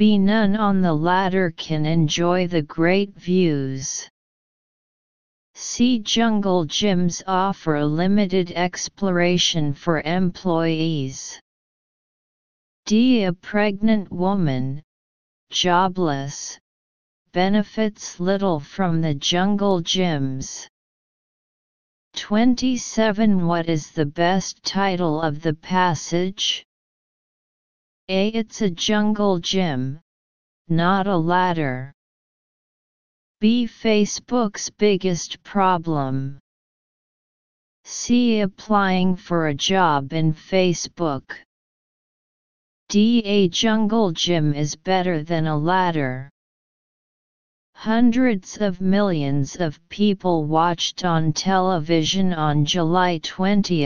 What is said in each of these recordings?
be none on the ladder can enjoy the great views. Sea jungle gyms offer limited exploration for employees. D. A pregnant woman, jobless, benefits little from the jungle gyms. 27 What is the best title of the passage? A. It's a jungle gym, not a ladder. B. Facebook's biggest problem. C. Applying for a job in Facebook. D. A jungle gym is better than a ladder. Hundreds of millions of people watched on television on July 20,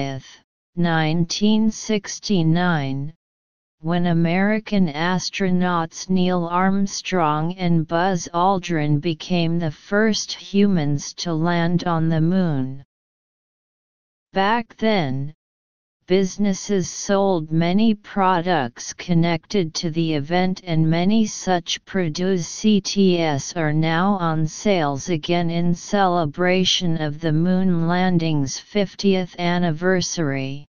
1969, when American astronauts Neil Armstrong and Buzz Aldrin became the first humans to land on the Moon. Back then, businesses sold many products connected to the event and many such produce CTS are now on sales again in celebration of the moon landing's 50th anniversary.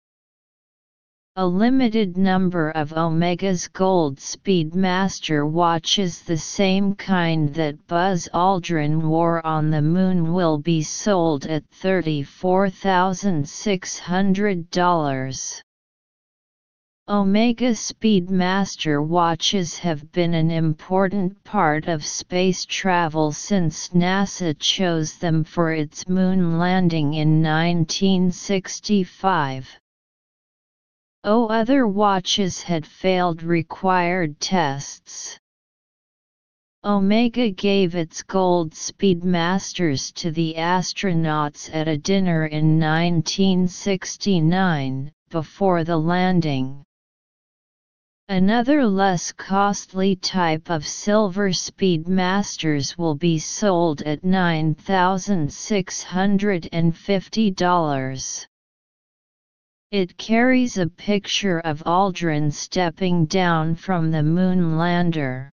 A limited number of Omega's Gold Speedmaster watches the same kind that Buzz Aldrin wore on the Moon will be sold at $34,600. Omega Speedmaster watches have been an important part of space travel since NASA chose them for its moon landing in 1965. O other watches had failed required tests. Omega gave its gold speedmasters to the astronauts at a dinner in 1969, before the landing. Another less costly type of silver speedmasters will be sold at $9,650. It carries a picture of Aldrin stepping down from the moon lander.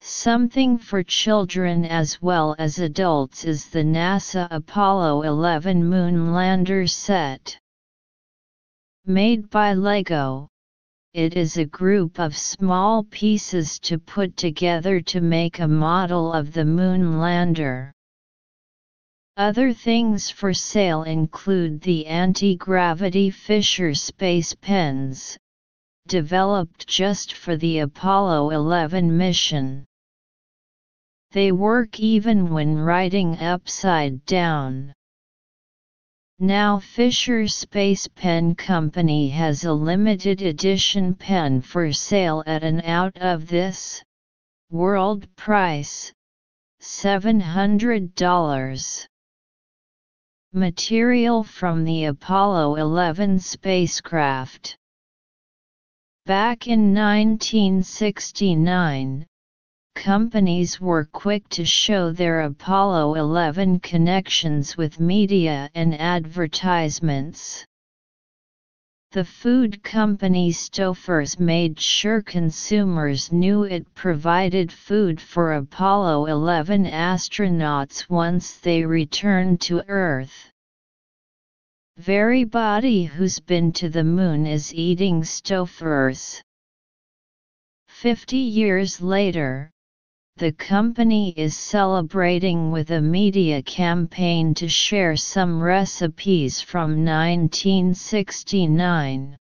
Something for children as well as adults is the NASA Apollo 11 moon lander set. Made by LEGO, it is a group of small pieces to put together to make a model of the moon lander. Other things for sale include the anti-gravity Fisher space pens, developed just for the Apollo 11 mission. They work even when writing upside down. Now Fisher Space Pen Company has a limited edition pen for sale at an out of this world price $700. Material from the Apollo 11 spacecraft. Back in 1969, companies were quick to show their Apollo 11 connections with media and advertisements. The food company Stouffer's made sure consumers knew it provided food for Apollo 11 astronauts once they returned to Earth. Everybody who's been to the moon is eating Stouffer's. Fifty years later, the company is celebrating with a media campaign to share some recipes from 1969.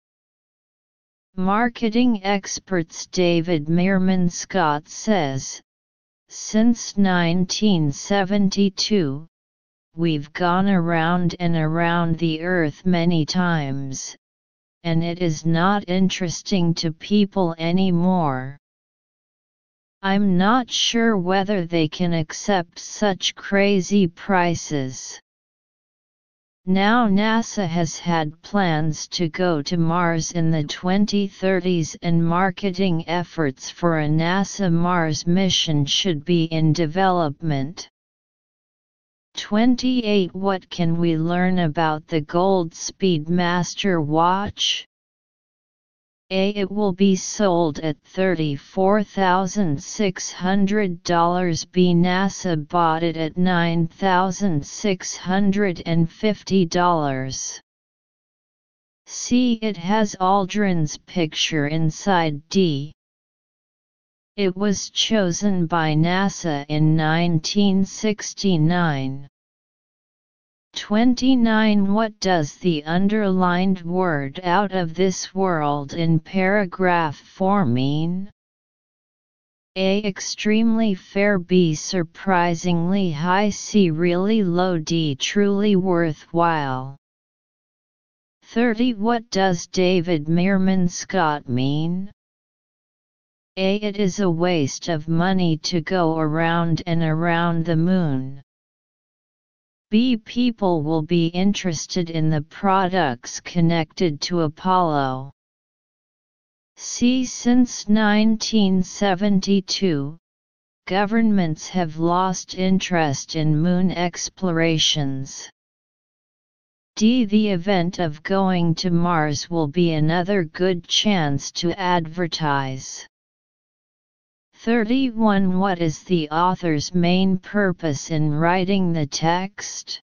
Marketing experts David Meerman Scott says, since 1972, we've gone around and around the earth many times, and it is not interesting to people anymore. I'm not sure whether they can accept such crazy prices. Now NASA has had plans to go to Mars in the 2030s and marketing efforts for a NASA Mars mission should be in development. 28 What can we learn about the Gold Speedmaster watch? A. It will be sold at $34,600 B. NASA bought it at $9,650. C. It has Aldrin's picture inside D. It was chosen by NASA in 1969. 29 What does the underlined word out of this world in paragraph 4 mean? A. Extremely fair B. Surprisingly high C. Really low D. Truly worthwhile 30 What does David Meerman Scott mean? A. It is a waste of money to go around and around the moon. B. People will be interested in the products connected to Apollo. C. Since 1972, governments have lost interest in moon explorations. D. The event of going to Mars will be another good chance to advertise. 31 What is the author's main purpose in writing the text?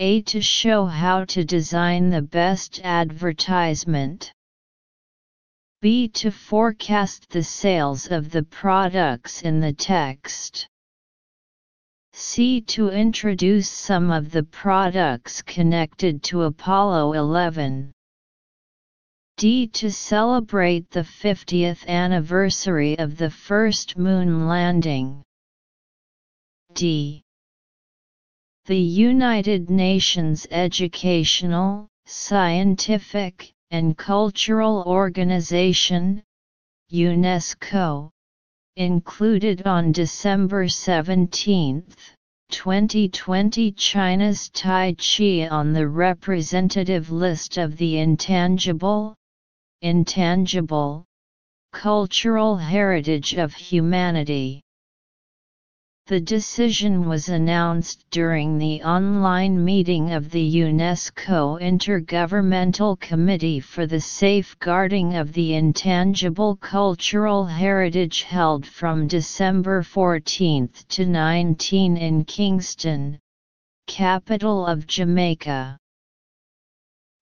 A. To show how to design the best advertisement. B. To forecast the sales of the products in the text. C. To introduce some of the products connected to Apollo 11. D. To celebrate the 50th anniversary of the first moon landing. D. The United Nations Educational, Scientific, and Cultural Organization, UNESCO, included on December 17, 2020 China's Tai Chi on the representative list of the intangible, intangible, cultural heritage of humanity. The decision was announced during the online meeting of the UNESCO Intergovernmental Committee for the Safeguarding of the Intangible Cultural Heritage held from December 14 to 19 in Kingston, capital of Jamaica.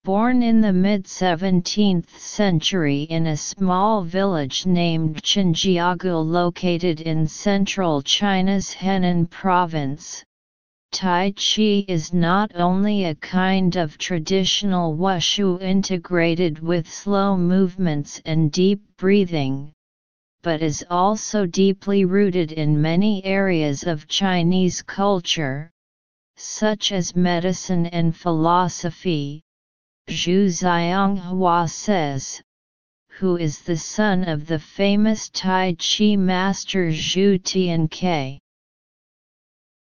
Born in the mid-17th century in a small village named Chenjiagou located in central China's Henan province, Tai Chi is not only a kind of traditional wushu integrated with slow movements and deep breathing, but is also deeply rooted in many areas of Chinese culture, such as medicine and philosophy Zhu Xianghua says, who is the son of the famous Tai Chi master Zhu Tianke.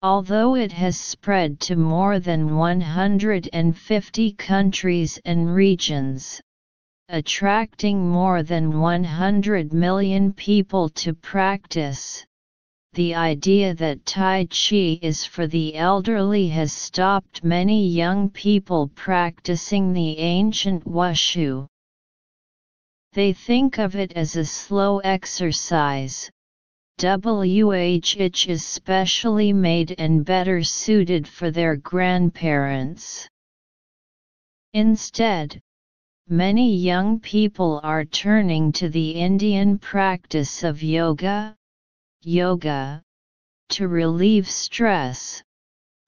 Although it has spread to more than 150 countries and regions, attracting more than 100 million people to practice, the idea that Tai Chi is for the elderly has stopped many young people practicing the ancient Wushu. They think of it as a slow exercise. WH is specially made and better suited for their grandparents. Instead, many young people are turning to the Indian practice of yoga, yoga, to relieve stress,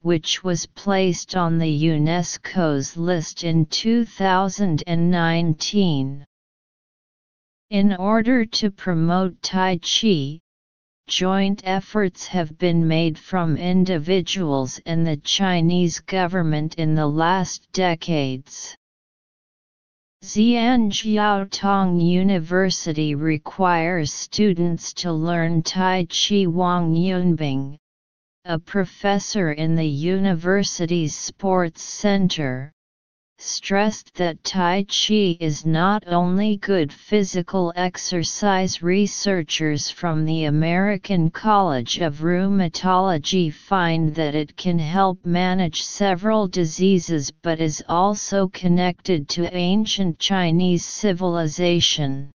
which was placed on the UNESCO's list in 2019. In order to promote Tai Chi, joint efforts have been made from individuals and the Chinese government in the last decades. Zhangjiaotong University requires students to learn Tai Chi Wang Yunbing, a professor in the university's sports center, stressed that Tai Chi is not only good physical exercise researchers from the American College of Rheumatology find that it can help manage several diseases but is also connected to ancient Chinese civilization.